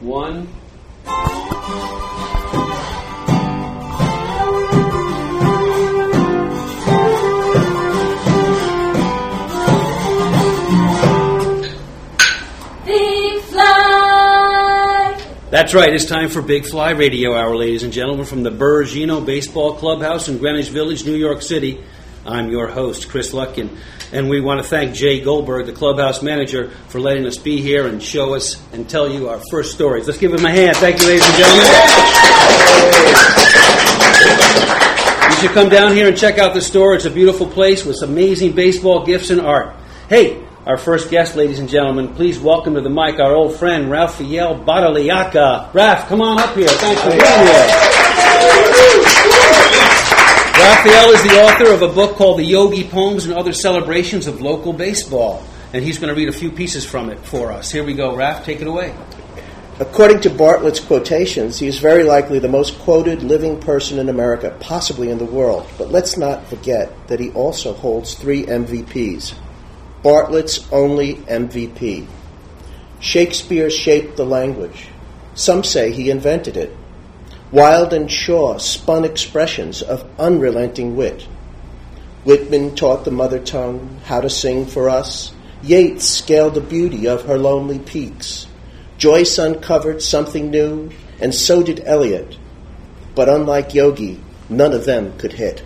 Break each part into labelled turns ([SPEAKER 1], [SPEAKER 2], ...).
[SPEAKER 1] one.
[SPEAKER 2] Big Fly!
[SPEAKER 1] That's right, it's time for Big Fly Radio Hour, ladies and gentlemen, from the Bergino Baseball Clubhouse in Greenwich Village, New York City. I'm your host, Chris Lutkin, and we want to thank Jay Goldberg, the clubhouse manager, for letting us be here and show us and tell you our first stories. Let's give him a hand. Thank you, ladies and gentlemen. You should come down here and check out the store. It's a beautiful place with amazing baseball gifts and art. Hey, our first guest, ladies and gentlemen, please welcome to the mic our old friend Rafael Badaliaca. Raf, come on up here. Thanks for being here. Raphael is the author of a book called The Yogi Poems and Other Celebrations of Local Baseball. And he's going to read a few pieces from it for us. Here we go, Raf, take it away.
[SPEAKER 3] According to Bartlett's quotations, he is very likely the most quoted living person in America, possibly in the world. But let's not forget that he also holds three MVPs. Bartlett's only MVP. Shakespeare shaped the language. Some say he invented it. Wilde and Shaw spun expressions of unrelenting wit. Whitman taught the mother tongue how to sing for us. Yeats scaled the beauty of her lonely peaks. Joyce uncovered something new, and so did Eliot. But unlike Yogi, none of them could hit.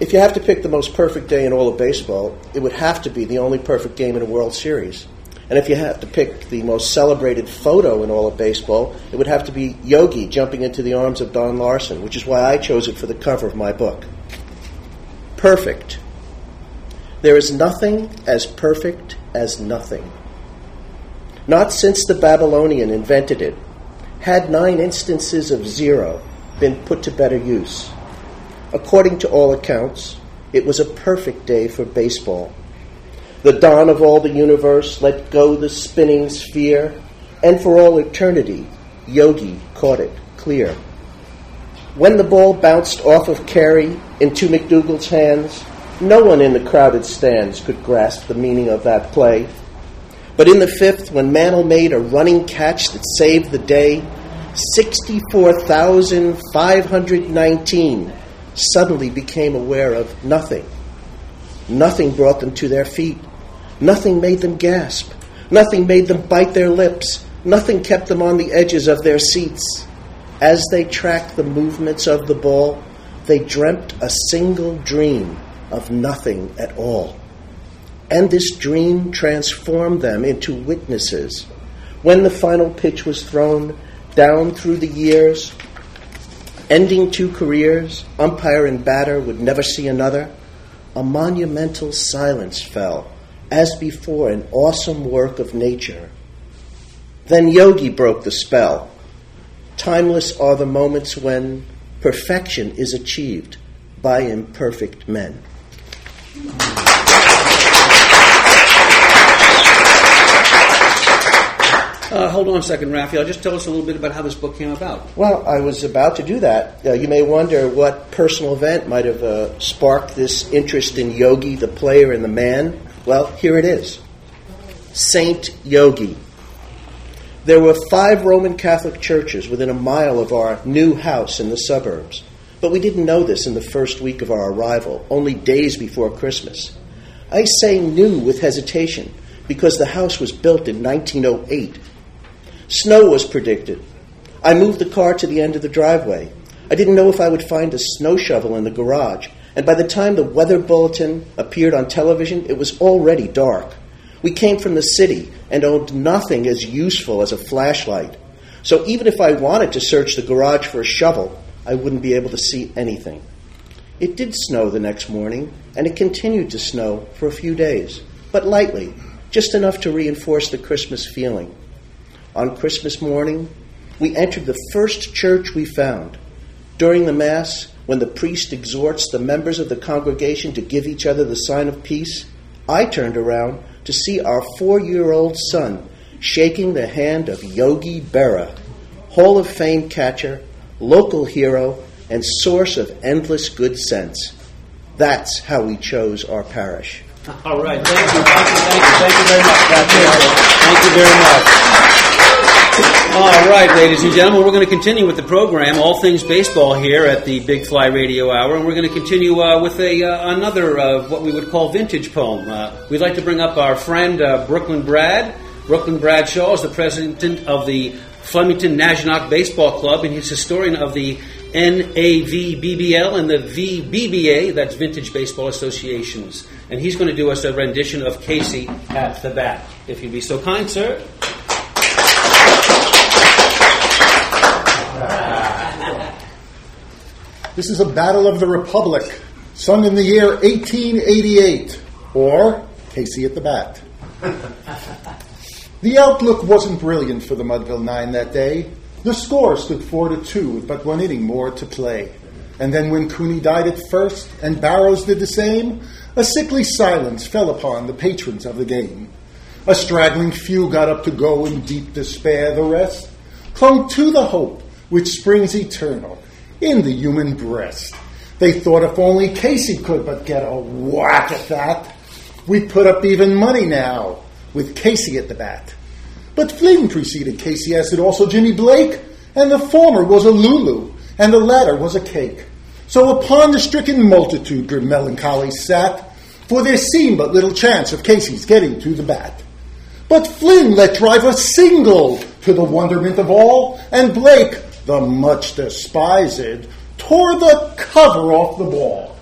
[SPEAKER 3] If you have to pick the most perfect day in all of baseball, it would have to be the only perfect game in a World Series. And if you have to pick the most celebrated photo in all of baseball, it would have to be Yogi jumping into the arms of Don Larsen, which is why I chose it for the cover of my book. Perfect. There is nothing as perfect as nothing. Not since the Babylonian invented it had nine instances of zero been put to better use. According to all accounts, it was a perfect day for baseball. The dawn of all the universe let go the spinning sphere, and for all eternity, Yogi caught it clear. When the ball bounced off of Carey into McDougald's hands, no one in the crowded stands could grasp the meaning of that play. But in the fifth, when Mantle made a running catch that saved the day, 64,519 suddenly became aware of nothing. Nothing brought them to their feet. Nothing made them gasp. Nothing made them bite their lips. Nothing kept them on the edges of their seats. As they tracked the movements of the ball, they dreamt a single dream of nothing at all. And this dream transformed them into witnesses. When the final pitch was thrown down through the years, ending two careers, umpire and batter would never see another, a monumental silence fell, as before an awesome work of nature. Then Yogi broke the spell. Timeless are the moments when perfection is achieved by imperfect men.
[SPEAKER 1] Uh, hold on a second, Raphael. Just tell us a little bit about how this book came about.
[SPEAKER 3] Well, I was about to do that. Uh, you may wonder what personal event might have uh, sparked this interest in Yogi, the player and the man. Well, here it is Saint Yogi. There were five Roman Catholic churches within a mile of our new house in the suburbs. But we didn't know this in the first week of our arrival, only days before Christmas. I say new with hesitation because the house was built in 1908 Snow was predicted. I moved the car to the end of the driveway. I didn't know if I would find a snow shovel in the garage, and by the time the weather bulletin appeared on television, it was already dark. We came from the city and owned nothing as useful as a flashlight. So even if I wanted to search the garage for a shovel, I wouldn't be able to see anything. It did snow the next morning, and it continued to snow for a few days, but lightly, just enough to reinforce the Christmas feeling on Christmas morning, we entered the first church we found. During the Mass, when the priest exhorts the members of the congregation to give each other the sign of peace, I turned around to see our four year old son shaking the hand of Yogi Berra, Hall of Fame catcher, local hero, and source of endless good sense. That's how we chose our parish.
[SPEAKER 1] All right. Thank you. Thank you. Thank you. Thank you very much. Thank you very much. All right, ladies and gentlemen, we're going to continue with the program, all things baseball here at the Big Fly Radio Hour, and we're going to continue uh, with a uh, another uh, what we would call vintage poem. Uh, we'd like to bring up our friend uh, Brooklyn Brad. Brooklyn Bradshaw is the president of the Flemington Neshanock Baseball Club, and he's historian of the NAVBBL and the VBBA, that's Vintage Baseball Associations. And he's going to do us a rendition of Casey at the bat. If you'd be so kind, sir.
[SPEAKER 4] This is a Ballad of the Republic, sung in the year 1888, or Casey at the bat. the outlook wasn't brilliant for the Mudville Nine that day. The score stood four to two, with but one inning more to play. And then when Cooney died at first, and Barrows did the same, a sickly silence fell upon the patrons of the game. A straggling few got up to go in deep despair. The rest clung to the hope which springs eternal in the human breast. They thought if only Casey could but get a whack at that, we'd put up even money now with Casey at the bat. But Flynn preceded Casey, as did also Jimmy Blake, and the former was a Lulu, and the latter was a cake. So upon the stricken multitude grim melancholy sat, for there seemed but little chance of Casey's getting to the bat. But Flynn let drive a single to the wonderment of all, and Blake, the much despised, tore the cover off the ball.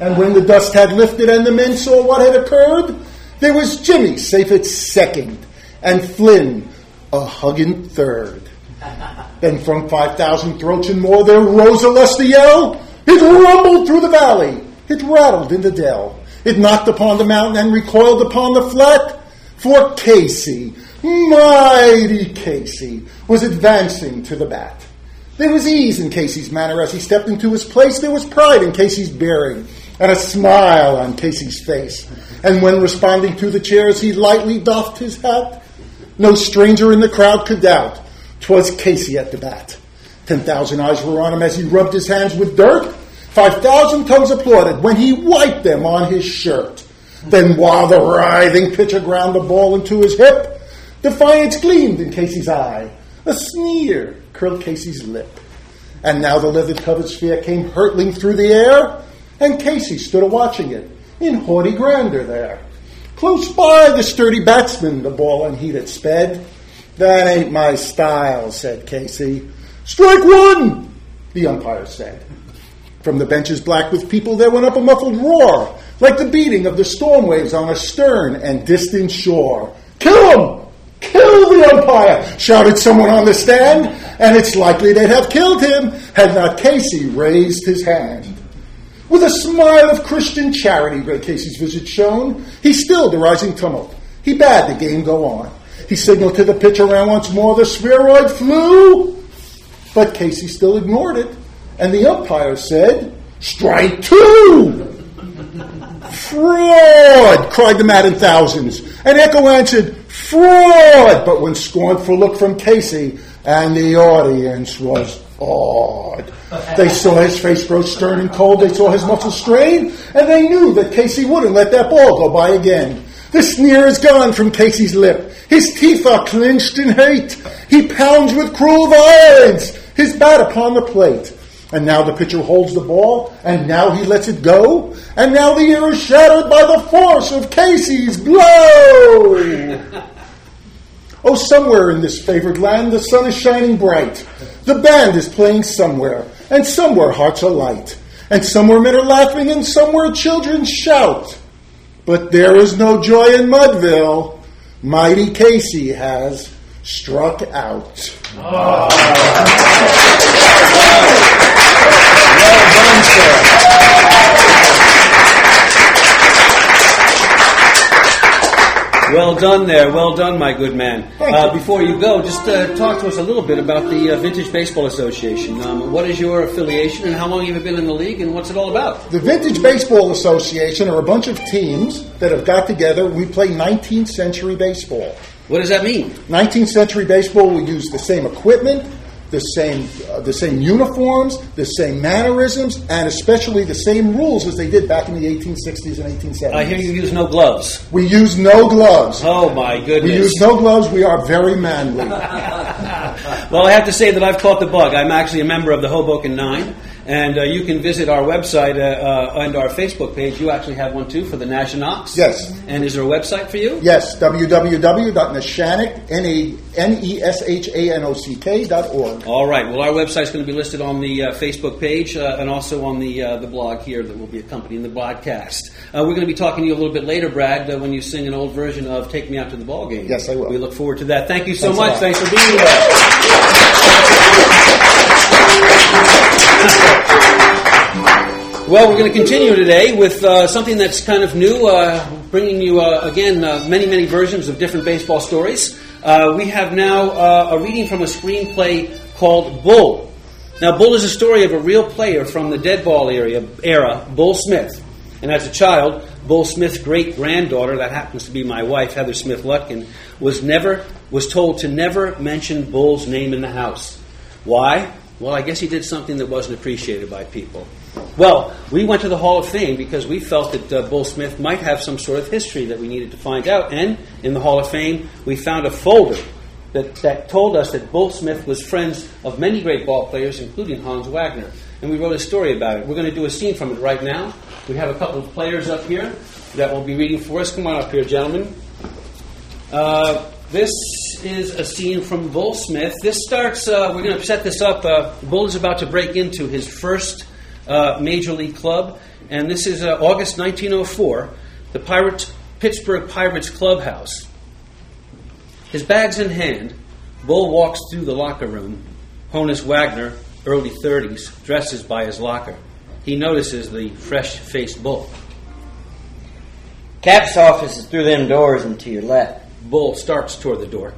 [SPEAKER 4] And when the dust had lifted and the men saw what had occurred, there was Jimmy safe at second, and Flynn a hugging third. Then from 5,000 throats and more there rose a lusty yell. It rumbled through the valley. It rattled in the dell. It knocked upon the mountain and recoiled upon the flat. For Casey, mighty Casey, was advancing to the bat. There was ease in Casey's manner as he stepped into his place. There was pride in Casey's bearing and a smile on Casey's face. And when responding to the cheers, he lightly doffed his hat. No stranger in the crowd could doubt 'twas Casey at the bat. Ten thousand eyes were on him as he rubbed his hands with dirt. Five thousand tongues applauded when he wiped them on his shirt. Then, while the writhing pitcher ground the ball into his hip, defiance gleamed in Casey's eye. A sneer curled Casey's lip. And now the leather covered sphere came hurtling through the air, and Casey stood a watching it in haughty grandeur there. Close by the sturdy batsman, the ball unheeded sped. That ain't my style, said Casey. Strike one, the umpire said. From the benches black with people there went up a muffled roar, like the beating of the storm waves on a stern and distant shore. Kill him! Kill the umpire! shouted someone on the stand, and it's likely they'd have killed him had not Casey raised his hand. With a smile of Christian charity, Ray Casey's visit shone, he stilled the rising tumult. He bade the game go on. He signaled to the pitcher around once more. The spheroid flew, but Casey still ignored it, and the umpire said, "Strike two! Fraud! cried the maddened thousands. And Echo answered, Fraud! But when scornful look from Casey, and the audience was awed. They saw his face grow stern and cold, they saw his muscles strain, and they knew that Casey wouldn't let that ball go by again. The sneer is gone from Casey's lip. His teeth are clenched in hate. He pounds with cruel violence his bat upon the plate. And now the pitcher holds the ball, and now he lets it go, and now the air is shattered by the force of Casey's blow. Oh, somewhere in this favored land the sun is shining bright. The band is playing somewhere, and somewhere hearts are light, and somewhere men are laughing, and somewhere children shout. But there is no joy in Mudville. Mighty Casey has struck out. Oh.
[SPEAKER 1] Well done there. Well done, my good man. Uh, before you go, just uh, talk to us a little bit about the uh, Vintage Baseball Association. Um, what is your affiliation and how long have you been in the league and what's it all about?
[SPEAKER 4] The Vintage Baseball Association are a bunch of teams that have got together. We play 19th century baseball.
[SPEAKER 1] What does that mean?
[SPEAKER 4] 19th century baseball, we use the same equipment, the same, uh, the same uniforms, the same mannerisms, and especially the same rules as they did back in the 1860s and 1870s.
[SPEAKER 1] I hear you use no gloves.
[SPEAKER 4] We use no gloves.
[SPEAKER 1] Oh my goodness!
[SPEAKER 4] We use no gloves. We are very manly.
[SPEAKER 1] well, I have to say that I've caught the bug. I'm actually a member of the Hoboken Nine. And uh, you can visit our website uh, uh, and our Facebook page. You actually have one too for the Neshanocks.
[SPEAKER 4] Yes.
[SPEAKER 1] And is there a website for you?
[SPEAKER 4] Yes, www.neshanock, N-E-S-H-A-N-O-C-K dot org.
[SPEAKER 1] All right. Well, our website is going to be listed on the uh, Facebook page uh, and also on the uh, the blog here that will be accompanying the broadcast. we're going to be talking to you a little bit later, Brad, when you sing an old version of "Take Me Out to the Ball Game."
[SPEAKER 4] Yes, I will.
[SPEAKER 1] We look forward to that. Thank you so
[SPEAKER 4] Thanks
[SPEAKER 1] much. Thanks for being here. Well, we're going to continue today with uh, something that's kind of new, uh, bringing you, uh, again, uh, many, many versions of different baseball stories. Uh, we have now uh, a reading from a screenplay called Bull. Now, Bull is a story of a real player from the dead ball era, Bull Smith. And as a child, Bull Smith's great granddaughter, that happens to be my wife, Heather Smith Lutkin, was never was told to never mention Bull's name in the house. Why? Well, I guess he did something that wasn't appreciated by people. Well, we went to the Hall of Fame because we felt that uh, Bull Smith might have some sort of history that we needed to find out. And in the Hall of Fame, we found a folder that, that told us that Bull Smith was friends of many great ball players, including Hans Wagner. And we wrote a story about it. We're going to do a scene from it right now. We have a couple of players up here that will be reading for us. Come on up here, gentlemen. Uh, this is a scene from Bull Smith. This starts, uh, we're going to set this up. Uh, Bull is about to break into his first uh, major league club, and this is uh, August 1904, the Pirates, Pittsburgh Pirates clubhouse. His bags in hand, Bull walks through the locker room. Honus Wagner, early 30s, dresses by his locker. He notices the fresh faced Bull.
[SPEAKER 5] Cap's office is through them doors and to your left.
[SPEAKER 1] Bull starts toward the door.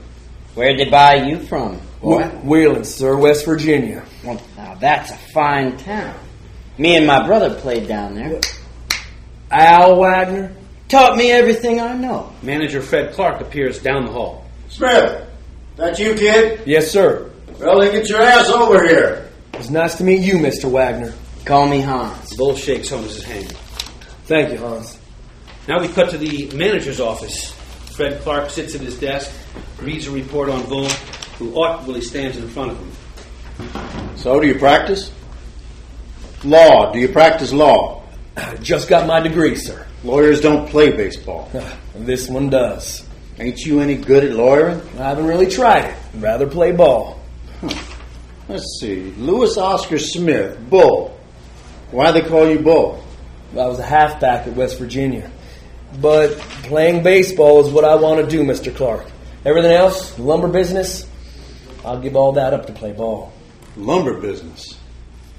[SPEAKER 5] Where'd they buy you from?
[SPEAKER 6] Boy? Wheeling, sir, West Virginia.
[SPEAKER 5] Well, now that's a fine town. Me and my brother played down there.
[SPEAKER 6] Al Wagner
[SPEAKER 5] taught me everything I know.
[SPEAKER 1] Manager Fred Clarke appears down the hall.
[SPEAKER 7] Smith, that you, kid?
[SPEAKER 6] Yes, sir.
[SPEAKER 7] Well, then get your ass over here.
[SPEAKER 6] It's nice to meet you, Mr. Wagner.
[SPEAKER 5] Call me Hans.
[SPEAKER 1] Bull shakes Honus' hand.
[SPEAKER 6] Thank you, Hans.
[SPEAKER 1] Now we cut to the manager's office. Fred Clarke sits at his desk, reads a report on Bull, who awkwardly stands in front of him.
[SPEAKER 7] So, do you practice? Law. Do you practice law?
[SPEAKER 6] Just got my degree, sir.
[SPEAKER 7] Lawyers don't play baseball.
[SPEAKER 6] this one does.
[SPEAKER 7] Ain't you any good at lawyering?
[SPEAKER 6] I haven't really tried it. I'd rather play ball.
[SPEAKER 7] Huh. Let's see. Louis Oscar Smith, Bull. Why they call you Bull?
[SPEAKER 6] I was a halfback at West Virginia. But playing baseball is what I want to do, Mr. Clarke. Everything else, lumber business, I'll give all that up to play ball.
[SPEAKER 7] Lumber business?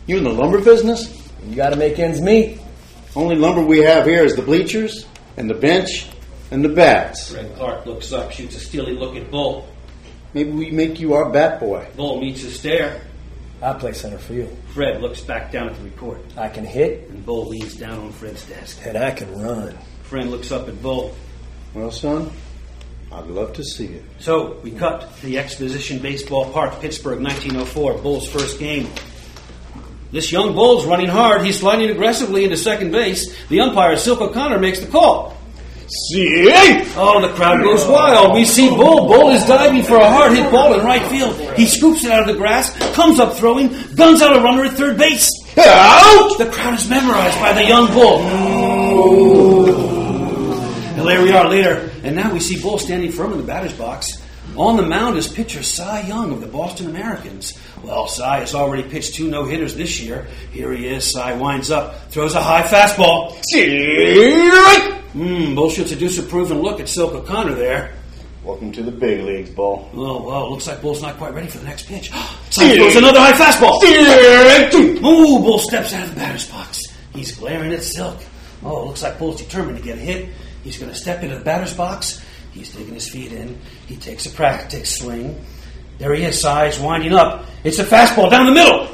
[SPEAKER 7] You in the lumber business?
[SPEAKER 6] You got to make ends meet.
[SPEAKER 7] Only lumber we have here is the bleachers and the bench and the bats.
[SPEAKER 1] Fred Clarke looks up, shoots a steely look at Bull.
[SPEAKER 7] Maybe we make you our bat boy.
[SPEAKER 1] Bull meets his stare.
[SPEAKER 6] I play center field.
[SPEAKER 1] Fred looks back down at the report.
[SPEAKER 6] I can hit.
[SPEAKER 1] And Bull leans down on Fred's desk.
[SPEAKER 6] And I can run.
[SPEAKER 1] Fred looks up at Bull.
[SPEAKER 7] Well, son, I'd love to see it.
[SPEAKER 1] So we cut to the Exposition Baseball Park, Pittsburgh, 1904, Bull's first game. This young Bull's running hard. He's sliding aggressively into second base. The umpire, Silk O'Connor, makes the call.
[SPEAKER 7] See?
[SPEAKER 1] Oh, the crowd goes wild. We see Bull. Bull is diving for a hard hit ball in right field. He scoops it out of the grass, comes up throwing, guns out a runner at third base.
[SPEAKER 7] Out!
[SPEAKER 1] The crowd is memorized by the young Bull. And there we are later, and now we see Bull standing firm in the batter's box. On the mound is pitcher Cy Young of the Boston Americans. Well, Cy has already pitched two no hitters this year. Here he is. Cy winds up, throws a high fastball. Mmm, Bull shoots a disapproval look at Silk O'Connor there.
[SPEAKER 7] Welcome to the big leagues, Bull.
[SPEAKER 1] Oh, well, looks like Bull's not quite ready for the next pitch. Cy throws another high fastball. Ooh, Bull steps out of the batter's box. He's glaring at Silk. Oh, looks like Bull's determined to get a hit. He's going to step into the batter's box. He's digging his feet in. He takes a practice swing. There he is, Cy's winding up. It's a fastball down the middle.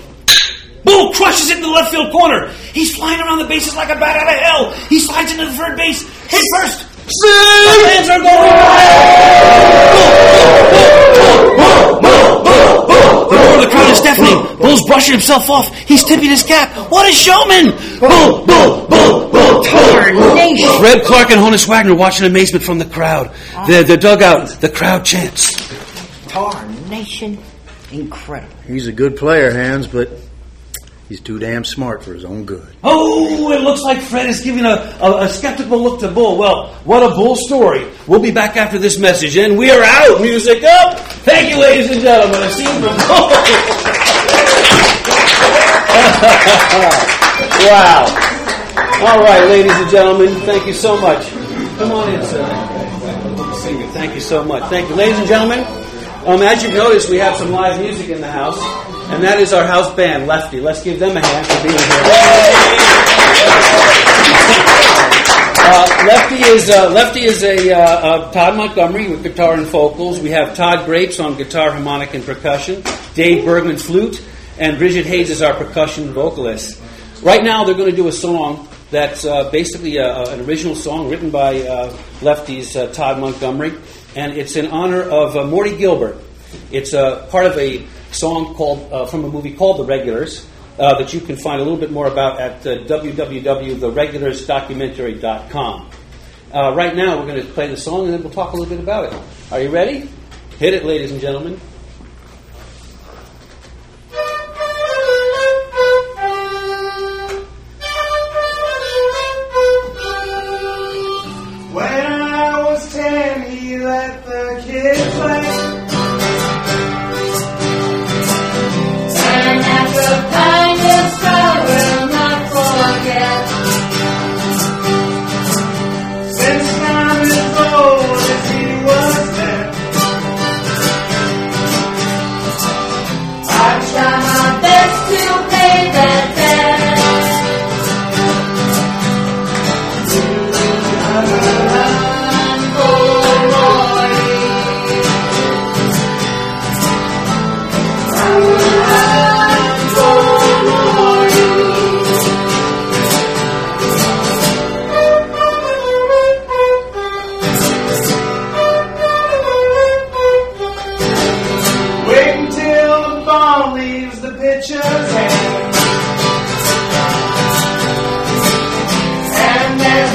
[SPEAKER 1] Bull crushes it in the left field corner. He's flying around the bases like a bat out of hell. He slides into the third base. Hit first. The fans are going wild. The crowd is washing himself off. He's tipping his cap. What a showman! Bull, bull, bull, bull,
[SPEAKER 5] Tarnation.
[SPEAKER 1] Fred Clarke and Honus Wagner watching amazement from the crowd. Ah. The, the dugout, the crowd chants.
[SPEAKER 5] Tarnation. Incredible.
[SPEAKER 7] He's a good player, Hans, but he's too damn smart for his own good.
[SPEAKER 1] Oh, it looks like Fred is giving a, a, a skeptical look to Bull. Well, what a Bull story. We'll be back after this message, and we are out. Music up. Thank you, ladies and gentlemen. A scene from Bull. wow. All right, ladies and gentlemen, thank you so much. Come on in, sir. Thank you so much. Thank you, ladies and gentlemen. Um, as you've noticed, we have some live music in the house, and that is our house band, Lefty. Let's give them a hand for being here. Uh, Lefty is uh, Lefty is a uh, uh, Todd Montgomery with guitar and vocals. We have Todd Grapes on guitar, harmonic, and percussion. Dave Bergman flute, and Bridget Hayes is our percussion vocalist. Right now, they're going to do a song that's uh, basically a, a- an original song written by uh, Lefty's uh, Todd Montgomery, and it's in honor of uh, Morty Gilbert. It's uh, part of a song called uh, from a movie called The Regulars uh, that you can find a little bit more about at uh, www.theregularsdocumentary.com. Uh, right now, we're going to play the song and then we'll talk a little bit about it. Are you ready? Hit it, ladies and gentlemen.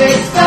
[SPEAKER 2] And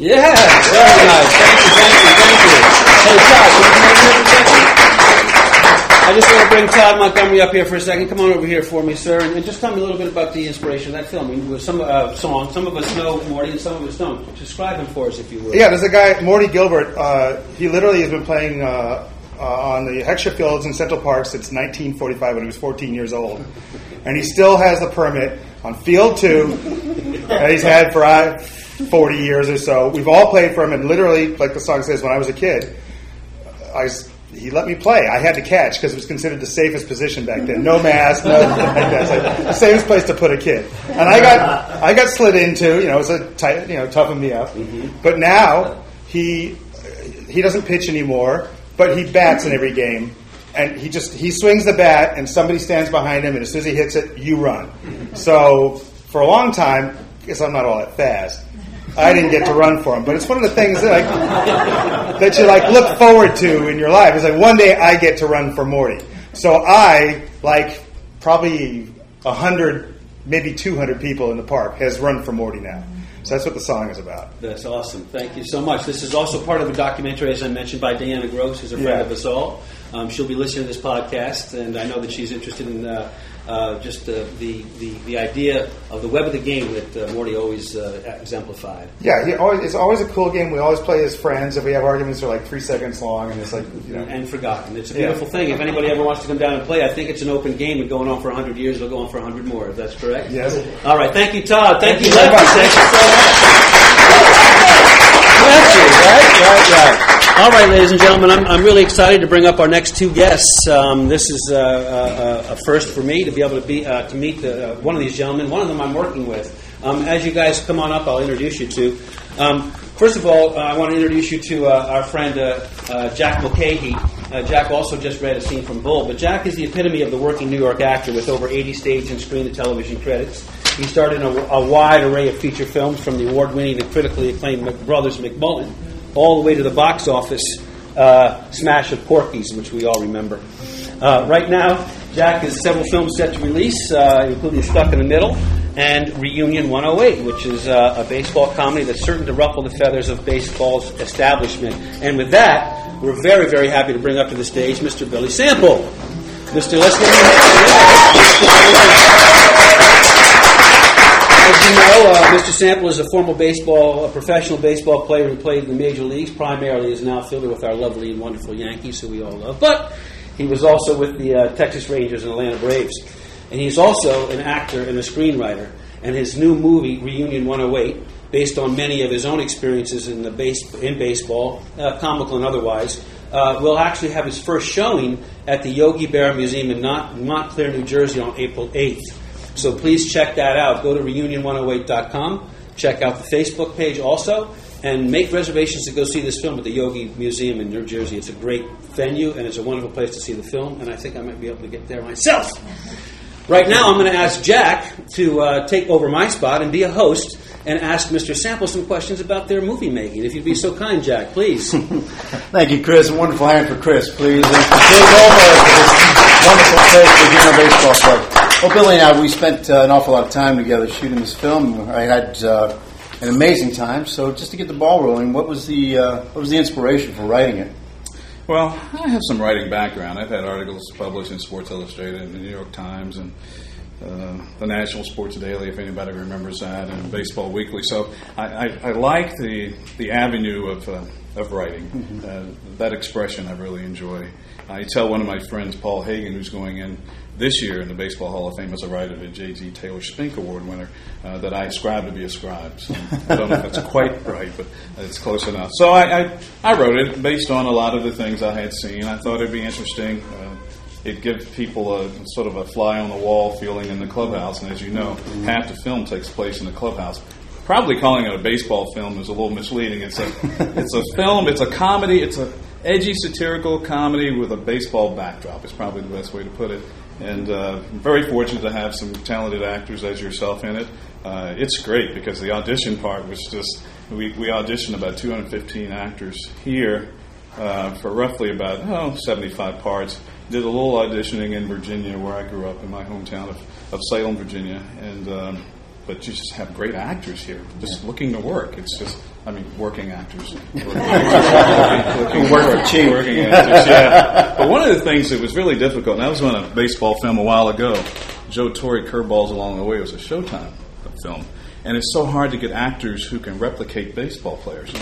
[SPEAKER 2] Yeah, very nice. Thank you, thank you,
[SPEAKER 8] thank you. Hey,
[SPEAKER 2] Josh,
[SPEAKER 8] you come over here
[SPEAKER 2] for a? I
[SPEAKER 1] just want to bring Todd Montgomery up here for a second. Come on over here for me, sir, and, just tell me a little bit about the inspiration of that film. With some uh, song, some of us know Morty, and some of us don't. Describe him for us, if you will.
[SPEAKER 9] Yeah, there's a guy, Morty Gilbert. Uh, he literally has been playing. Uh, uh, on the Heckscher Fields in Central Park since 1945 when he was 14 years old. And he still has the permit on Field 2 that he's had for uh, 40 years or so. We've all played for him, and literally, like the song says, when I was a kid, I he let me play. I had to catch because it was considered the safest position back then. No mask, no like that. Like the safest place to put a kid. And I got I got slid into. You know, it was a tight, you know, toughened me up. But now he he doesn't pitch anymore, but he bats in every game. And he just he swings the bat, and somebody stands behind him, and as soon as he hits it, you run. So for a long time, because I'm not all that fast, I didn't get to run for him. But it's one of the things that I, that you like look forward to in your life. It's like one day I get to run for Morty. So I like probably a hundred, maybe two hundred people in the park has run for Morty now. So that's what the song is about.
[SPEAKER 1] That's awesome. Thank you so much. This is also part of a documentary, as I mentioned, by Diana Gross, who's a friend
[SPEAKER 9] Yeah.
[SPEAKER 1] of us all. Um, she'll be listening to this podcast, and I know that she's interested in uh, uh, just uh, the, the the idea of the web of the game that uh, Morty always uh, exemplified.
[SPEAKER 9] Yeah, he always, it's always a cool game. We always play as friends. If we have arguments, they're like three seconds long, and it's like you know.
[SPEAKER 1] and forgotten. It's a
[SPEAKER 9] Yeah.
[SPEAKER 1] beautiful thing. If anybody ever wants to come down and play, I think it's an open game and going on for 100 years. It'll go on for 100 more. If that's correct.
[SPEAKER 9] Yes.
[SPEAKER 1] All right. Thank you, Todd. Thank,
[SPEAKER 9] Thank
[SPEAKER 1] you,
[SPEAKER 9] you
[SPEAKER 1] Lefty. Thank you so much. Right, right, right. All right, ladies and gentlemen, I'm, I'm really excited to bring up our next two guests. Um, this is uh, uh, a first for me to be able to be uh, to meet uh, one of these gentlemen. One of them I'm working with. Um, as you guys come on up, I'll introduce you to. Um, first of all, uh, I want to introduce you to our friend Jack Mulcahy. Jack also just read a scene from Bull, but Jack is the epitome of the working New York actor with over 80 stage and screen and television credits. He starred in a, a wide array of feature films from the award winning and critically acclaimed Brothers McMullen all the way to the box office uh, smash of Porky's, which we all remember. Uh, right now, Jack has several films set to release, uh, including Stuck in the Middle and Reunion 108, which is uh, a baseball comedy that's certain to ruffle the feathers of baseball's establishment. And with that, we're very, very happy to bring up to the stage Mr. Billy Sample. Mr. Let's Mr. Sample is a former baseball, a professional baseball player who played in the major leagues, primarily as an outfielder with our lovely and wonderful Yankees, who we all love. But he was also with the uh, Texas Rangers and Atlanta Braves. And he's also an actor and a screenwriter. And his new movie, Reunion 108, based on many of his own experiences in, the base, in baseball, uh, comical and otherwise, uh, will actually have his first showing at the Yogi Berra Museum in Mont- Montclair, New Jersey on April 8th. So please check that out. Go to reunion108.com. Check out the Facebook page also. And make reservations to go see this film at the Yogi Museum in New Jersey. It's a great venue and it's a wonderful place to see the film. And I think I might be able to get there myself. Right now, I'm going to ask Jack to uh, take over my spot and be a host and ask Mr. Sample some questions about their movie making. If you'd be so kind, Jack, please.
[SPEAKER 7] Thank you, Chris. A wonderful hand for Chris, please. And for Jay Goldberg for this wonderful place Bergino Baseball Club. Well, Billy and I, we spent uh, an awful lot of time together shooting this film. I had uh, an amazing time. So, just to get the ball rolling, what was the uh, what was the inspiration for writing it?
[SPEAKER 10] Well, I have some writing background. I've had articles published in Sports Illustrated and the New York Times and uh, the National Sports Daily, if anybody remembers that, and Baseball Weekly. So I, I, I like the the avenue of uh, of writing. Uh, that expression I really enjoy. I tell one of my friends, Paul Hagen, who's going in this year in the Baseball Hall of Fame as a writer, the J.G. Taylor Spink Award winner, uh, that I ascribe to be a scribe. So I don't know if that's quite right, but it's close enough. So I, I, I wrote it based on a lot of the things I had seen. I thought it'd be interesting. Uh, it gives people a sort of a fly on the wall feeling in the clubhouse, and as you know, half the film takes place in the clubhouse. Probably calling it a baseball film is a little misleading. It's a it's a film. It's a comedy. It's a edgy satirical comedy with a baseball backdrop. Is probably the best way to put it. And uh, I'm very fortunate to have some talented actors as yourself in it. Uh, it's great because the audition part was just we, we auditioned about 215 actors here uh, for roughly about oh, 75 parts. Did a little auditioning in Virginia, where I grew up in my hometown of, of Salem, Virginia, and um, but you just have great actors here, just looking to work. It's just I mean, working actors.
[SPEAKER 7] Who work for cheap.
[SPEAKER 10] Working actors, yeah. But one of the things that was really difficult, and I was on a baseball film a while ago, Joe Torre Curveballs Along the Way, it was a Showtime film. And it's so hard to get actors who can replicate baseball players.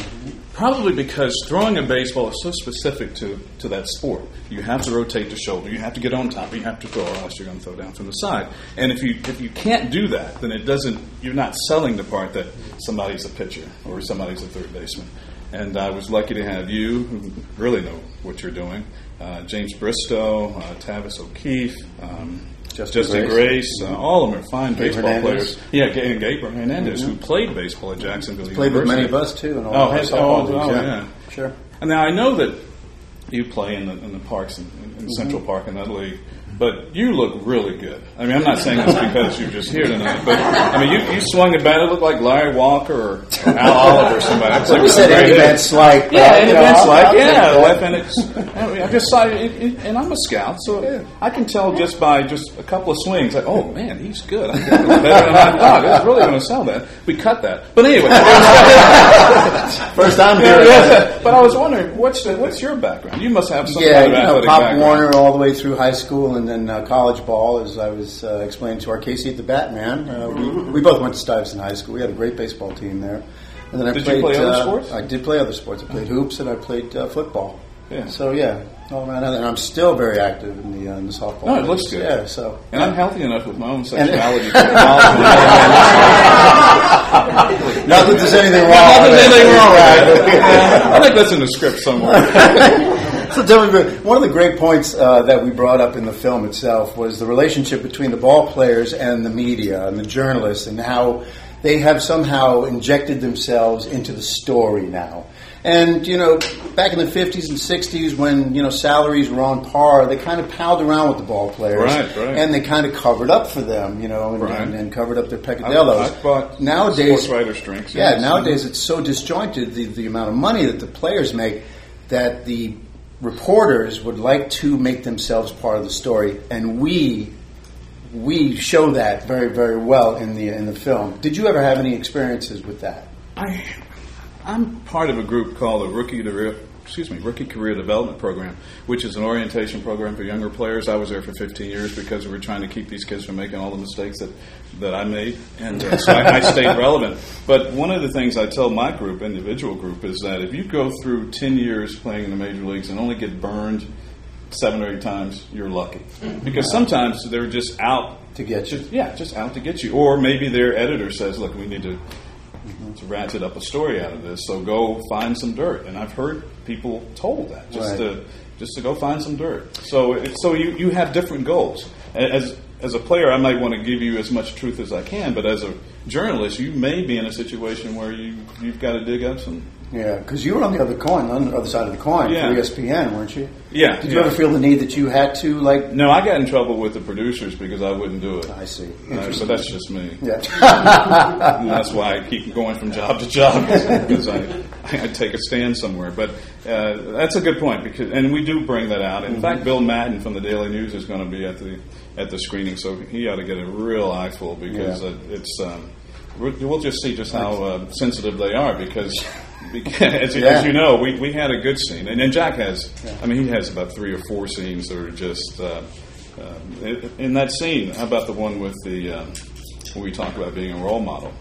[SPEAKER 10] Probably because throwing a baseball is so specific to, to that sport. You have to rotate the shoulder, you have to get on top, you have to throw, or else you're going to throw down from the side. And if you if you can't do that, then it doesn't. You're not selling the part that somebody's a pitcher or somebody's a third baseman. And I was lucky to have you, who really know what you're doing, uh, James Bristow, uh, Tavis O'Keefe. Um,
[SPEAKER 7] Justin
[SPEAKER 10] Justin
[SPEAKER 7] Grace.
[SPEAKER 10] Grace, uh, all of them are fine
[SPEAKER 7] Gabe
[SPEAKER 10] baseball
[SPEAKER 7] Hernandez.
[SPEAKER 10] players. Yeah, and Gabriel Hernandez, who played baseball at Jacksonville
[SPEAKER 7] Played with many of us too. And all
[SPEAKER 10] Oh,
[SPEAKER 7] the
[SPEAKER 10] has,
[SPEAKER 7] softball
[SPEAKER 10] oh, oh, yeah.
[SPEAKER 7] Sure.
[SPEAKER 10] And now I know that you play in the, in the parks in, in
[SPEAKER 7] Mm-hmm.
[SPEAKER 10] Central Park in that league, but you look really good. I mean, I'm not saying this because you're just here tonight, but I mean, you, you swung a bat. It looked like Larry Walker or, or Al Oliver or somebody. It's like
[SPEAKER 7] said
[SPEAKER 10] hit.
[SPEAKER 7] Van Slyke.
[SPEAKER 10] Yeah,
[SPEAKER 7] you
[SPEAKER 10] Eddie
[SPEAKER 7] know,
[SPEAKER 10] Van
[SPEAKER 7] I'll-
[SPEAKER 10] Slyke,
[SPEAKER 7] I'll take
[SPEAKER 10] yeah. Left, and it's, I, mean, I just saw it, it, and I'm a scout, so I can tell just by just a couple of swings, like, oh man, he's good. I better than I thought. It's really going to sell that. We cut that, but anyway.
[SPEAKER 7] First time here.
[SPEAKER 10] yeah. But I was wondering, what's the, what's your background? You must have some
[SPEAKER 7] Yeah,
[SPEAKER 10] kind
[SPEAKER 7] you know, Pop
[SPEAKER 10] background.
[SPEAKER 7] Warner all the way through high school and then uh, college ball, as I was uh, explaining to our Casey at the Batman. Uh, we, we both went to Stuyvesant High School. We had a great baseball team there. And then I
[SPEAKER 10] Did you
[SPEAKER 7] played,
[SPEAKER 10] play other
[SPEAKER 7] uh,
[SPEAKER 10] sports?
[SPEAKER 7] I did play other sports. I played hoops and I played uh, football.
[SPEAKER 10] Yeah.
[SPEAKER 7] So yeah, all around, and I'm still very active in the, uh, in the softball.
[SPEAKER 10] No, it looks good.
[SPEAKER 7] Yeah, so
[SPEAKER 10] And I'm healthy enough with my own sexuality.
[SPEAKER 7] not that there's anything wrong.
[SPEAKER 10] Not that there's anything wrong. I think that's in the script somewhere.
[SPEAKER 7] So tell me, one of the great points uh, that we brought up in the film itself was the relationship between the ball players and the media and the journalists, and how they have somehow injected themselves into the story now. And you know, back in the fifties and sixties, when you know salaries were on par, they kind of palled around with the ball players,
[SPEAKER 10] Right, right.
[SPEAKER 7] and they kind of covered up for them, you know, and,
[SPEAKER 10] Right.
[SPEAKER 7] and, and covered up their peccadillos.
[SPEAKER 10] I, I
[SPEAKER 7] nowadays,
[SPEAKER 10] sports writers' drinks.
[SPEAKER 7] yeah,
[SPEAKER 10] yes.
[SPEAKER 7] nowadays it's so disjointed the, the amount of money that the players make that the reporters would like to make themselves part of the story, and we we show that very very well in the in the film. Did you ever have any experiences with that?
[SPEAKER 10] I, I'm part of a group called the Rookie Career, excuse me, Rookie Career Development Program, which is an orientation program for younger players. I was there for 15 years because we were trying to keep these kids from making all the mistakes that, that I made, and uh, so I, I stayed relevant. But one of the things I tell my group, individual group, is that if you go through 10 years playing in the major leagues and only get burned seven or eight times, you're lucky. Because sometimes they're just out
[SPEAKER 7] To get you.
[SPEAKER 10] yeah, just out to get you. Or maybe their editor says, "Look, we need to, to ratchet up a story out of this. So go find some dirt." And I've heard people told that just
[SPEAKER 7] Right.
[SPEAKER 10] to just to go find some dirt. So it, so you, you have different goals. As as a player, I might want to give you as much truth as I can, but as a journalist, you may be in a situation where you you've got to dig up some.
[SPEAKER 7] Yeah, because you were on the other coin, on the other side of the coin
[SPEAKER 10] Yeah.
[SPEAKER 7] for ESPN, weren't you?
[SPEAKER 10] Yeah,
[SPEAKER 7] Did you
[SPEAKER 10] yeah.
[SPEAKER 7] ever feel the need that you had to like?
[SPEAKER 10] No, I got in trouble with the producers because I wouldn't do it.
[SPEAKER 7] I see.
[SPEAKER 10] Uh, but that's just me.
[SPEAKER 7] Yeah.
[SPEAKER 10] And that's why I keep going from job to job because I, I take a stand somewhere. But uh, that's a good point because, and we do bring that out. In fact, Bill Madden from the Daily News is going to be at the at the screening, so he ought to get a real eyeful because
[SPEAKER 7] Yeah.
[SPEAKER 10] it's. Um, we'll we'll just see just how uh, sensitive they are because. Because as, you-
[SPEAKER 7] Yeah.
[SPEAKER 10] as you know, we, we had a good scene, and then Jack has. I mean, he has about three or four scenes that are just uh, um, in, that scene. How about the one with the um, where we talk about being a role model?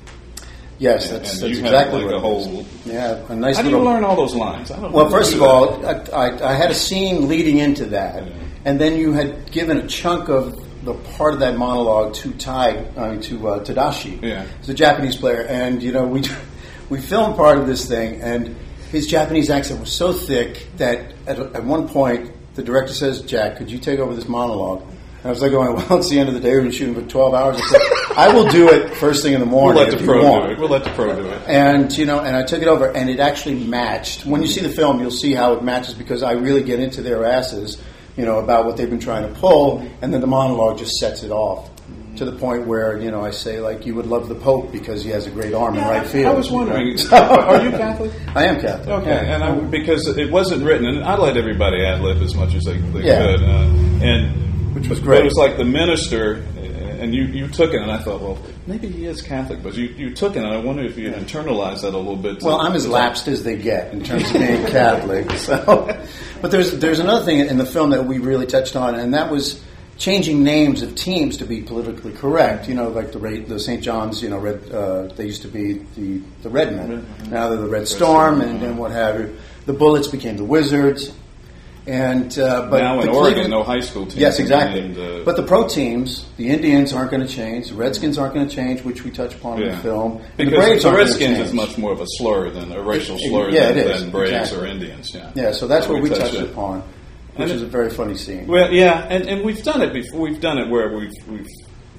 [SPEAKER 7] Yes,
[SPEAKER 10] And-
[SPEAKER 7] that's,
[SPEAKER 10] and
[SPEAKER 7] that's exactly
[SPEAKER 10] like,
[SPEAKER 7] what
[SPEAKER 10] a
[SPEAKER 7] it is.
[SPEAKER 10] whole-
[SPEAKER 7] Yeah, a nice
[SPEAKER 10] How do you learn all those lines? I don't
[SPEAKER 7] Well, first of all, I, I, I had a scene leading into that,
[SPEAKER 10] Yeah.
[SPEAKER 7] and then you had given a chunk of the part of that monologue to Tai, I mean, to uh, Tadashi,
[SPEAKER 10] Yeah.
[SPEAKER 7] who's a Japanese player, and you know we we filmed part of this thing, and his Japanese accent was so thick that at, at one point the director says, "Jack, could you take over this monologue?" And I was like, oh, going, "Well, it's the end of the day. We're been shooting for twelve hours." I said, "I will do it first thing in the morning.
[SPEAKER 10] we'll
[SPEAKER 7] let
[SPEAKER 10] the pro
[SPEAKER 7] want."
[SPEAKER 10] do it. We'll let the pro do it.
[SPEAKER 7] And you know, and I took it over, and it actually matched. When you see the film, you'll see how it matches because I really get into their asses, you know, about what they've been trying to pull, and then the monologue just sets it off to the point where you know I say like, "You would love the Pope because he has a great arm in right field."
[SPEAKER 10] I was wondering, are you Catholic?
[SPEAKER 7] I am Catholic.
[SPEAKER 10] Okay,
[SPEAKER 7] yeah.
[SPEAKER 10] and I, because it wasn't written, and I let everybody ad lib as much as they, they
[SPEAKER 7] Yeah.
[SPEAKER 10] could, uh, and
[SPEAKER 7] Which was
[SPEAKER 10] but
[SPEAKER 7] great.
[SPEAKER 10] It was like the minister, and you, you took it, and I thought, well, maybe he is Catholic, but you, you took it, and I wonder if you had internalized that a little bit.
[SPEAKER 7] Well, I'm as lapsed as they get in terms of being Catholic. So, but there's there's another thing in the film that we really touched on, and that was changing names of teams to be politically correct. You know, like the Ra- the St. John's. You know, red. Uh, they used to be the the Redmen. Now they're the Red Storm, and, and what have you. The Bullets became the Wizards. And uh, but
[SPEAKER 10] now in
[SPEAKER 7] the
[SPEAKER 10] Oregon,
[SPEAKER 7] Cleveland-
[SPEAKER 10] no high school team.
[SPEAKER 7] Yes, exactly.
[SPEAKER 10] named, uh,
[SPEAKER 7] but the pro teams, the Indians aren't going to change. The Redskins aren't going to change, which we touch upon in the film. And
[SPEAKER 10] Because
[SPEAKER 7] the Braves
[SPEAKER 10] the Redskins is much more of a slur than a racial
[SPEAKER 7] It-
[SPEAKER 10] slur
[SPEAKER 7] yeah,
[SPEAKER 10] than,
[SPEAKER 7] it is,
[SPEAKER 10] than Braves
[SPEAKER 7] exactly.
[SPEAKER 10] or Indians. Yeah,
[SPEAKER 7] Yeah, so that's
[SPEAKER 10] So
[SPEAKER 7] what we
[SPEAKER 10] touched
[SPEAKER 7] touched
[SPEAKER 10] it.
[SPEAKER 7] upon, which
[SPEAKER 10] And
[SPEAKER 7] is a very funny scene.
[SPEAKER 10] Well, yeah, and, and we've done it before. We've done it where we've we've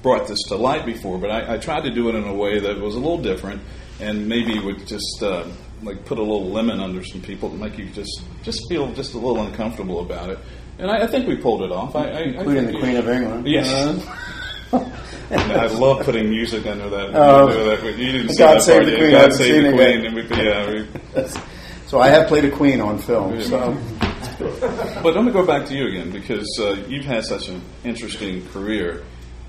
[SPEAKER 10] brought this to light before, but I, I tried to do it in a way that was a little different, and maybe would just uh, like put a little lemon under some people to make you just just feel just a little uncomfortable about it. And I, I think we pulled it off. I, I,
[SPEAKER 7] Including the Queen of England.
[SPEAKER 10] Yes. I love putting music under that.
[SPEAKER 7] Oh.
[SPEAKER 10] under that you didn't
[SPEAKER 7] God save the. Queen,
[SPEAKER 10] God save the Queen. And we, yeah, we,
[SPEAKER 7] So I have played a queen on film. So
[SPEAKER 10] but let me go back to you again because uh, you've had such an interesting career,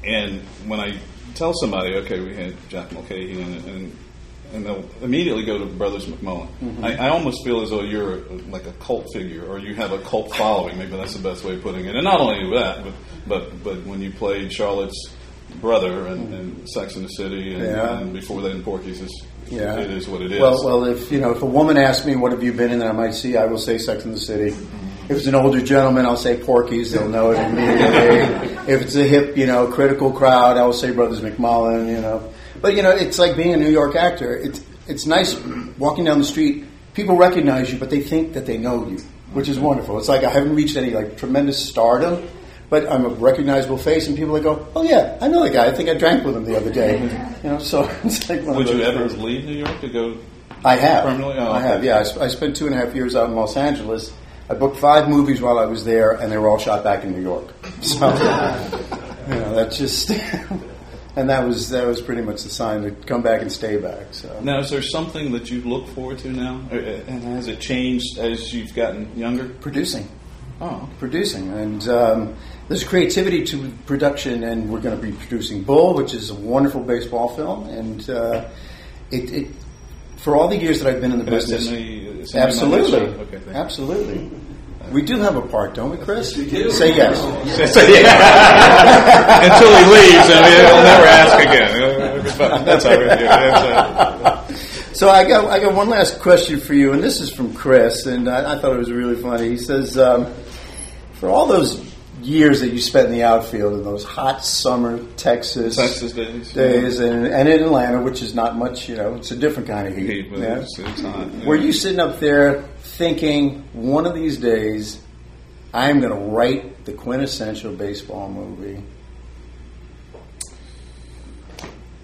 [SPEAKER 10] and when I tell somebody, okay, we had Jack Mulcahy, and, and and they'll immediately go to Brothers McMullen.
[SPEAKER 7] Mhm.
[SPEAKER 10] I, I almost feel as though you're a, like a cult figure, or you have a cult following. Maybe that's the best way of putting it. And not only that, but but, but when you played Charlotte's brother and, and Sex in the City, and,
[SPEAKER 7] Yeah.
[SPEAKER 10] and before that in Porky's, it's,
[SPEAKER 7] yeah,
[SPEAKER 10] it is what it is.
[SPEAKER 7] Well, well, if you know, if a woman asks me what have you been in that I might see, I will say Sex in the City. If it's an older gentleman, I'll say Porky's. They'll know it immediately. if it's a hip, you know, critical crowd, I will say Brothers McMullen. You know, but you know, it's like being a New York actor. It's it's nice walking down the street. People recognize you, but they think that they know you, which is wonderful. It's like I haven't reached any like tremendous stardom, but I'm a recognizable face, and people like go, "Oh yeah, I know the guy. I think I drank with him the other day." You know, so it's like one
[SPEAKER 10] Would
[SPEAKER 7] of
[SPEAKER 10] you ever
[SPEAKER 7] things.
[SPEAKER 10] leave New York to go?
[SPEAKER 7] I have.
[SPEAKER 10] Permanently? Oh,
[SPEAKER 7] I have. Yeah, I, sp- I spent two and a half years out in Los Angeles. I booked five movies while I was there, and they were all shot back in New York. So, you know, that's just, and that was that was pretty much the sign to come back and stay back. So.
[SPEAKER 10] Now, is there something that you look forward to now, Uh, and has it changed as you've gotten younger?
[SPEAKER 7] Producing.
[SPEAKER 10] Oh,
[SPEAKER 7] producing, and um, there's creativity to production, and we're going to be producing Bull, which is a wonderful baseball film, and uh, it, it for all the years that I've been in the business,
[SPEAKER 10] in the- it's in the
[SPEAKER 7] absolutely,
[SPEAKER 10] Okay,
[SPEAKER 7] absolutely. We do have a part, don't we, Chris?
[SPEAKER 10] We do.
[SPEAKER 7] Say yes.
[SPEAKER 10] Say yes. Until he leaves, and he'll never ask again. But That's right. Yeah, that's, uh,
[SPEAKER 7] So I got I got one last question for you, and this is from Chris, and I, I thought it was really funny. He says, um, for all those years that you spent in the outfield in those hot summer Texas
[SPEAKER 10] Texas days.
[SPEAKER 7] days, and, and in Atlanta, which is not much, you know, it's a different kind of heat.
[SPEAKER 10] Heat, but it's- it's hot, yeah.
[SPEAKER 7] Were you sitting up there thinking, one of these days, I'm going to write the quintessential baseball movie?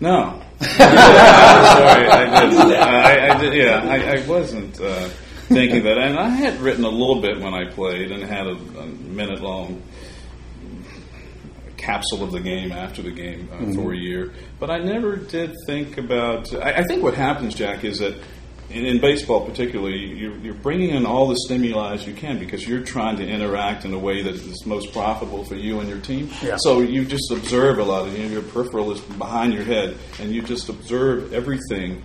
[SPEAKER 10] No. Sorry, I did. I, I did. Yeah, I, I wasn't uh, thinking that, and I had written a little bit when I played, and had a, a minute-long capsule of the game after the game uh, for a year. But I never did think about. I, I think what happens, Jack, is that. In, in baseball, particularly, you're, you're bringing in all the stimuli as you can because you're trying to interact in a way that is most profitable for you and your team.
[SPEAKER 7] Yeah.
[SPEAKER 10] So you just observe a lot of you know, your peripheral is behind your head, and you just observe everything.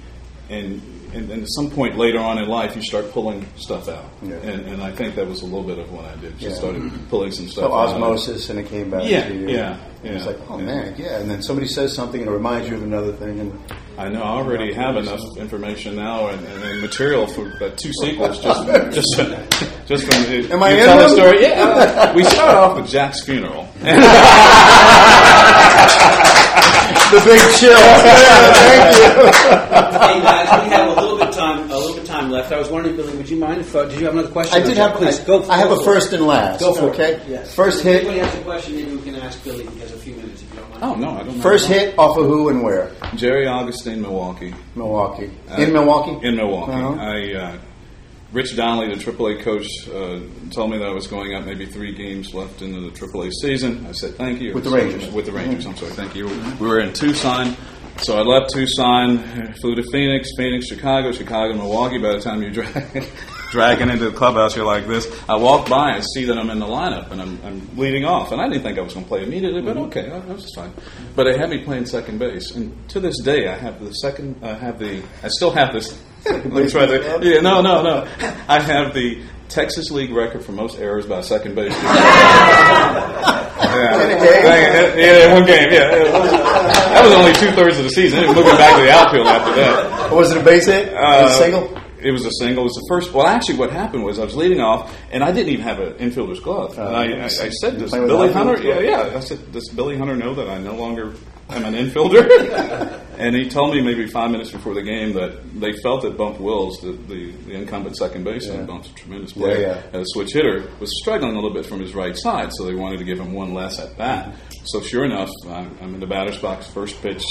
[SPEAKER 10] And, and, and at some point later on in life, you start pulling stuff out.
[SPEAKER 7] Yeah.
[SPEAKER 10] And, and I think that was a little bit of what I did. Just
[SPEAKER 7] Yeah.
[SPEAKER 10] started pulling some stuff
[SPEAKER 7] So
[SPEAKER 10] out.
[SPEAKER 7] osmosis, and it came back
[SPEAKER 10] Yeah,
[SPEAKER 7] to you.
[SPEAKER 10] yeah,
[SPEAKER 7] It's like, oh
[SPEAKER 10] yeah.
[SPEAKER 7] man, yeah. And then somebody says something, and it reminds you of another thing. And
[SPEAKER 10] I know. I already have enough information now and, and, and material for uh, two sequels. Just, just, just from the,
[SPEAKER 7] Am I
[SPEAKER 10] you
[SPEAKER 7] in
[SPEAKER 10] tell the story. Yeah, uh, we start off with Jack's funeral.
[SPEAKER 7] the big chill. Thank you.
[SPEAKER 1] hey guys, we have a little bit of time, a little bit time left. I was wondering, Billy, would you mind if uh, did you have another question?
[SPEAKER 7] I did have.
[SPEAKER 1] Please
[SPEAKER 7] I,
[SPEAKER 1] go.
[SPEAKER 7] I have
[SPEAKER 1] go
[SPEAKER 7] a first
[SPEAKER 1] it.
[SPEAKER 7] and last.
[SPEAKER 1] Go for
[SPEAKER 7] okay.
[SPEAKER 1] it. Okay. Yes.
[SPEAKER 7] First
[SPEAKER 1] If
[SPEAKER 7] hit.
[SPEAKER 1] anybody has a question, maybe we can ask Billy. He has a few minutes
[SPEAKER 10] Oh no, I don't know.
[SPEAKER 7] First hit off of who and where?
[SPEAKER 10] Jerry Augustine, Milwaukee.
[SPEAKER 7] Milwaukee.
[SPEAKER 10] Uh,
[SPEAKER 7] In Milwaukee.
[SPEAKER 10] In Milwaukee.
[SPEAKER 7] Uh-huh.
[SPEAKER 10] I uh, Rich Donnelly, the AAA coach, uh, told me that I was going up maybe three games left into the AAA season. I said thank you.
[SPEAKER 7] With the Rangers.
[SPEAKER 10] With the Rangers. I'm sorry. Thank you. We were in Tucson. So I left Tucson, flew to Phoenix, Phoenix, Chicago, Chicago, Milwaukee. By the time you drive, dragging into the clubhouse you're like this. I walk by and see that I'm in the lineup and I'm, I'm leading off. And I didn't think I was going to play immediately, but mm-hmm. okay, I was just fine. But they had me playing second base, and to this day, I have the second. I have the. I still have this. Let me try to. Yeah, no, no, no. I have the Texas League record for most errors by a second base. yeah, yeah, one game. Yeah, that was only two thirds of the season. Moving back to the outfield after that.
[SPEAKER 7] Was it a base hit?
[SPEAKER 10] Uh,
[SPEAKER 7] a single?
[SPEAKER 10] It was a single. It was the first. Well, actually, what happened was I was leading off, and I didn't even have an infielder's glove. and I, I, I said, "Does Billy Hunter?" Yeah, yeah. I said, "Does Billy Hunter know that I no longer am an infielder?" and he told me maybe five minutes before the game that they felt that Bump Wills, the, the, the incumbent second baseman,
[SPEAKER 7] Yeah.
[SPEAKER 10] Bump's a tremendous player,
[SPEAKER 7] Yeah, yeah.
[SPEAKER 10] as a switch hitter, was struggling a little bit from his right side, so they wanted to give him one less at bat. So sure enough, I'm I'm in the batter's box. First pitch,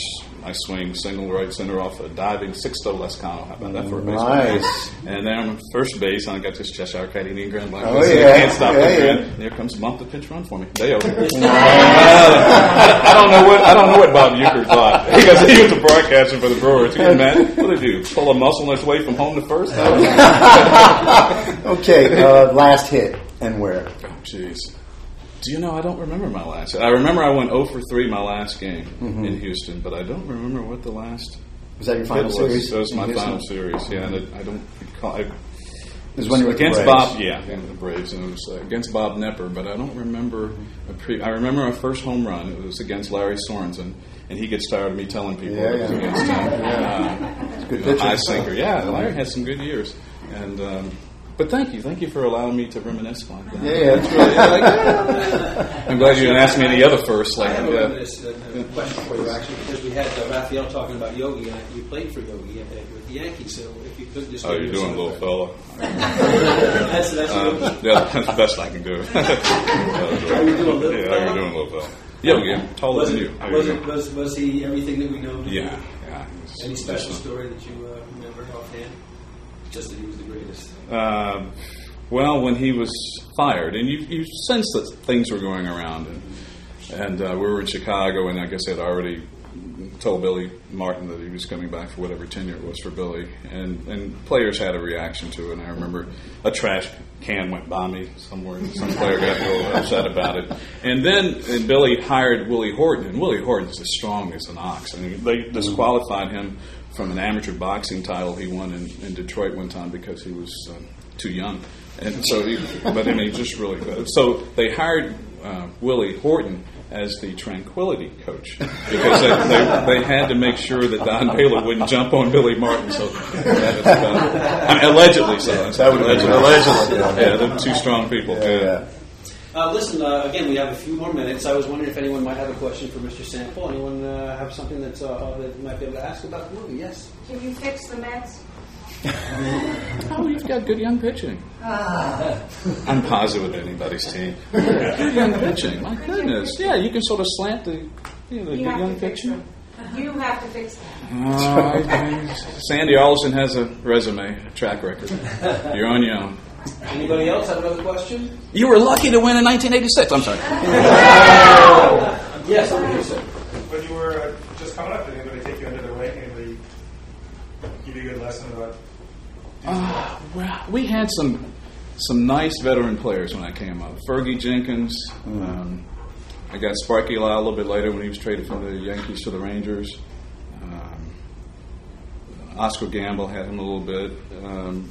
[SPEAKER 10] I swing single right center off a diving Sixto Lezcano. How about that for a baseball?
[SPEAKER 7] Nice.
[SPEAKER 10] And then I'm first base, and I got this Cheshire Cat eating grin like
[SPEAKER 7] Oh,
[SPEAKER 10] this.
[SPEAKER 7] yeah.
[SPEAKER 10] I can't stop
[SPEAKER 7] Yeah, yeah.
[SPEAKER 10] grin. And here comes Bump the pitch run for me. They over. I, I don't know what I don't know what Bob Uecker thought because he was a broadcaster for the Brewers. He didn't man. What did do? Pull a muscle on his way from home to first?
[SPEAKER 7] okay, uh, last hit and where?
[SPEAKER 10] Oh, jeez. Do you know? I don't remember my last. I remember I went 0 for 3 my last game in Houston, but I don't remember what the last.
[SPEAKER 7] Was that your final
[SPEAKER 10] hit
[SPEAKER 7] series?
[SPEAKER 10] Was. That was my
[SPEAKER 7] Houston?
[SPEAKER 10] final series. Yeah, and it, I don't recall. I,
[SPEAKER 7] It was when you were
[SPEAKER 10] against Bob. Yeah, against the Braves, and it was uh, against Bob Knepper. But I don't remember. A pre, I remember our first home run. It was against Larry Sorensen, and he gets tired of me telling people
[SPEAKER 7] Yeah,
[SPEAKER 10] it was
[SPEAKER 7] yeah.
[SPEAKER 10] against him.
[SPEAKER 7] Yeah.
[SPEAKER 10] Uh,
[SPEAKER 7] good pitcher.
[SPEAKER 10] high sinker. Yeah, Larry had some good years, and. Um, but thank you, thank you for allowing me to reminisce like that.
[SPEAKER 7] Yeah, yeah, that's really-
[SPEAKER 10] like, yeah. I'm glad you didn't ask me any other first.
[SPEAKER 1] I have a,
[SPEAKER 10] yeah.
[SPEAKER 1] reminis- a, a question for you, actually, because we had uh, Raphael talking about Yogi, and you played for Yogi uh, with the Yankees. So if you could just
[SPEAKER 10] Oh,
[SPEAKER 1] give
[SPEAKER 10] you're doing,
[SPEAKER 1] some-
[SPEAKER 10] little fella.
[SPEAKER 1] that's that's
[SPEAKER 10] Um, yeah, that's the best I can do.
[SPEAKER 1] How you doing, little
[SPEAKER 10] yeah,
[SPEAKER 1] fella?
[SPEAKER 10] how you doing, little fella? Yeah, yeah, taller
[SPEAKER 1] was
[SPEAKER 10] than
[SPEAKER 1] it,
[SPEAKER 10] you. How
[SPEAKER 1] Was,
[SPEAKER 10] doing?
[SPEAKER 1] it, was, was he everything that we know?
[SPEAKER 10] Yeah, yeah.
[SPEAKER 1] Any special story that you uh, remember offhand? Just.
[SPEAKER 10] Um, well, when he was fired, and you, you sense that things were going around, and, and uh, we were in Chicago, and I guess had already told Billy Martin that he was coming back for whatever tenure it was for Billy, and, and players had a reaction to it. And I remember a trash can went by me somewhere, and some player got real upset about it. And then and Billy hired Willie Horton, and Willie Horton's as strong as an ox. I mean, they disqualified him from an amateur boxing title he won in, in Detroit one time because he was um, too young. And so, he, but I mean, just really good. So they hired uh, Willie Horton as the tranquility coach because they, they, they had to make sure that Don Baylor wouldn't jump on Billy Martin. So about, I mean, allegedly so.
[SPEAKER 7] That would
[SPEAKER 10] allegedly.
[SPEAKER 7] allegedly.
[SPEAKER 10] Yeah, they're two strong people.
[SPEAKER 7] Yeah.
[SPEAKER 1] Uh, listen, uh, again, we have a few more minutes. I was wondering if anyone might have a question for Mr. Sample. Anyone uh, have something that's, uh, that you might be able to ask about the movie? Yes.
[SPEAKER 2] Can you fix the Mets?
[SPEAKER 10] Oh, you've got good young pitching. I'm positive with anybody's team. Good young pitching. My goodness. Yeah, you can sort of slant the, you know, the
[SPEAKER 2] You
[SPEAKER 10] good young pitching.
[SPEAKER 2] You have to fix them.
[SPEAKER 10] Uh, Sandy Alderson has a resume, a track record. You're on your own.
[SPEAKER 1] Anybody else have another question?
[SPEAKER 10] You were lucky to win in 1986. I'm sorry.
[SPEAKER 1] Yes, over here, sir.
[SPEAKER 9] When you were uh, just coming up, did anybody take you under their wing? Anybody give you a good lesson about?
[SPEAKER 10] Uh, well, we had some some nice veteran players when I came up. Fergie Jenkins. Um, I got Sparky Lau a little bit later when he was traded from the Yankees to the Rangers. Um, Oscar Gamble had him a little bit. Um,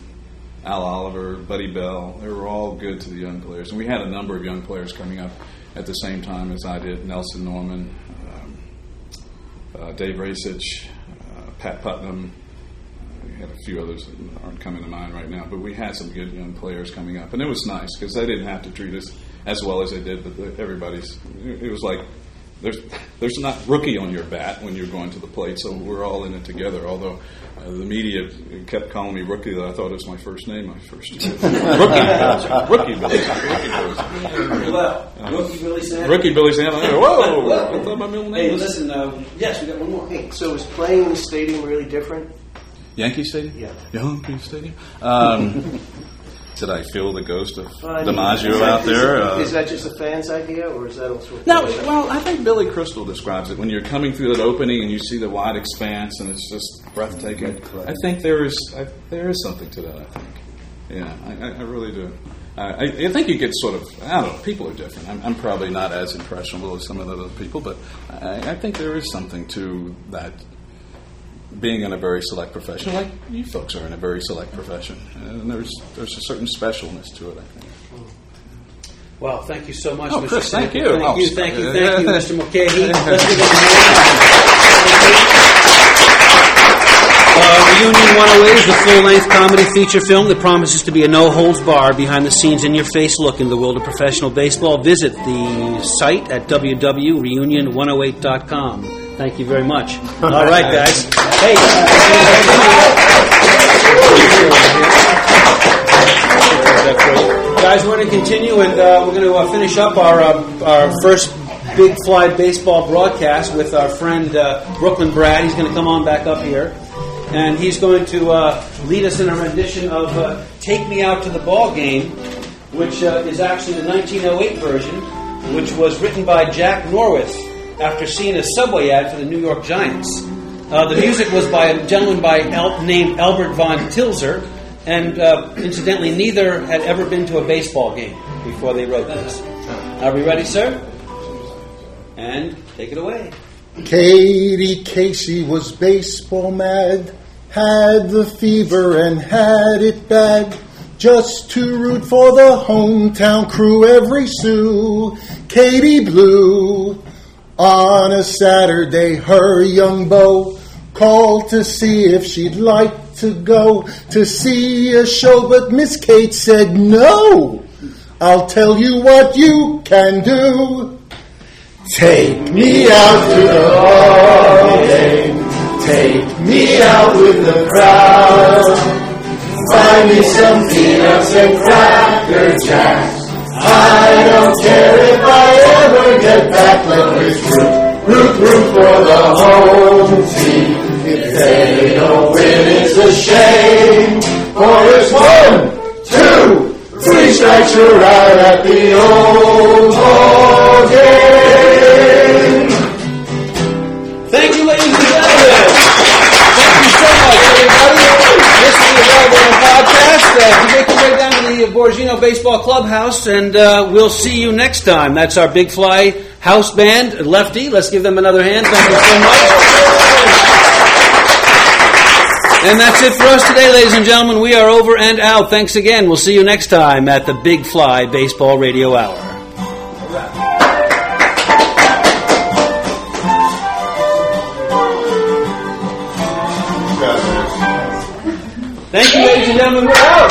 [SPEAKER 10] Al Oliver, Buddy Bell. They were all good to the young players, and we had a number of young players coming up at the same time as I did. Nelson Norman, um, uh, Dave Rajsich, uh, Pat Putnam. We had a few others that aren't coming to mind right now, but we had some good young players coming up, and it was nice because they didn't have to treat us as well as they did. But everybody's it was like there's there's not rookie on your bat when you're going to the plate, so we're all in it together. Although uh, the media kept calling me rookie, that I thought it was my first name, my first rookie, Billy, rookie Billy, rookie Billy.
[SPEAKER 1] Well, rookie Billy Sample.
[SPEAKER 10] Rookie Billy Sandler. Whoa! I thought my middle name
[SPEAKER 1] Hey,
[SPEAKER 10] was
[SPEAKER 1] listen. Uh, yes, we got one more.
[SPEAKER 3] Hey, so is playing in the stadium really different?
[SPEAKER 10] Yankee Stadium.
[SPEAKER 3] Yeah.
[SPEAKER 10] Yankee Stadium. Um, did I feel the ghost of
[SPEAKER 3] Well, I mean,
[SPEAKER 10] DiMaggio
[SPEAKER 3] is that-
[SPEAKER 10] out there? Uh,
[SPEAKER 3] Is that just a fan's idea, or is that also?
[SPEAKER 10] No, well, I think Billy Crystal describes it when you're coming through that opening and you see the wide expanse and it's just breathtaking. I think there is I, there is something to that. I think. Yeah, I, I I really do. I, I I think you get sort of, I don't know, people are different. I'm, I'm probably not as impressionable as some of the other people, but I, I think there is something to that being in a very select profession, like you folks are in a very select profession. And there's, there's a certain specialness to it, I think.
[SPEAKER 1] Well, thank you so much,
[SPEAKER 10] Oh,
[SPEAKER 1] Mr.
[SPEAKER 10] Chris, thank you.
[SPEAKER 1] Thank
[SPEAKER 10] Oh,
[SPEAKER 1] you, thank you, thank you,
[SPEAKER 10] uh,
[SPEAKER 1] Mr. Mulcahy. Let's give him a Uh, Reunion 108 is a full-length comedy feature film that promises to be a no-holds-bar, behind-the-scenes, in-your-face look into the world of professional baseball. Visit the site at www.reunion108.com. Thank you very much. All right, guys. Hey. Guys, we're going to continue, and uh, we're going to uh, finish up our uh, our first Big Fly baseball broadcast with our friend uh, Brooklyn Brad. He's going to come on back up here, and he's going to uh, lead us in a rendition of uh, "Take Me Out to the Ball Game," which uh, is actually the 1908 version, which was written by Jack Norworth after seeing a subway ad for the New York Giants. Uh, the music was by a gentleman by El- named Albert von Tilzer, and uh, incidentally, neither had ever been to a baseball game before they wrote this. Are we ready, sir? And take it away.
[SPEAKER 4] Katie Casey was baseball mad, had the fever and had it bad. Just to root for the hometown crew every Sue. Katie blew. On a Saturday, her young beau called to see if she'd like to go to see a show, but Miss Kate said no. I'll tell you what you can do. Take me out to the ball game. Take me out with the crowd. Find me some peanuts and cracker jacks. I don't care if I ever get back. Let's root, root, root for the home team. If they don't win, it's a shame. For it's one, two, three strikes, you're out at the old ball game.
[SPEAKER 1] Thank you, ladies and gentlemen. Thank you so much, everybody. This is the on podcast. Uh, you make your down Bergino Baseball Clubhouse, and uh, we'll see you next time. That's our Big Fly house band, Lefty. Let's give them another hand. Thank you so much. And that's it for us today, ladies and gentlemen. We are over and out. Thanks again. We'll see you next time at the Big Fly Baseball Radio Hour. Thank you, ladies and gentlemen. We're out.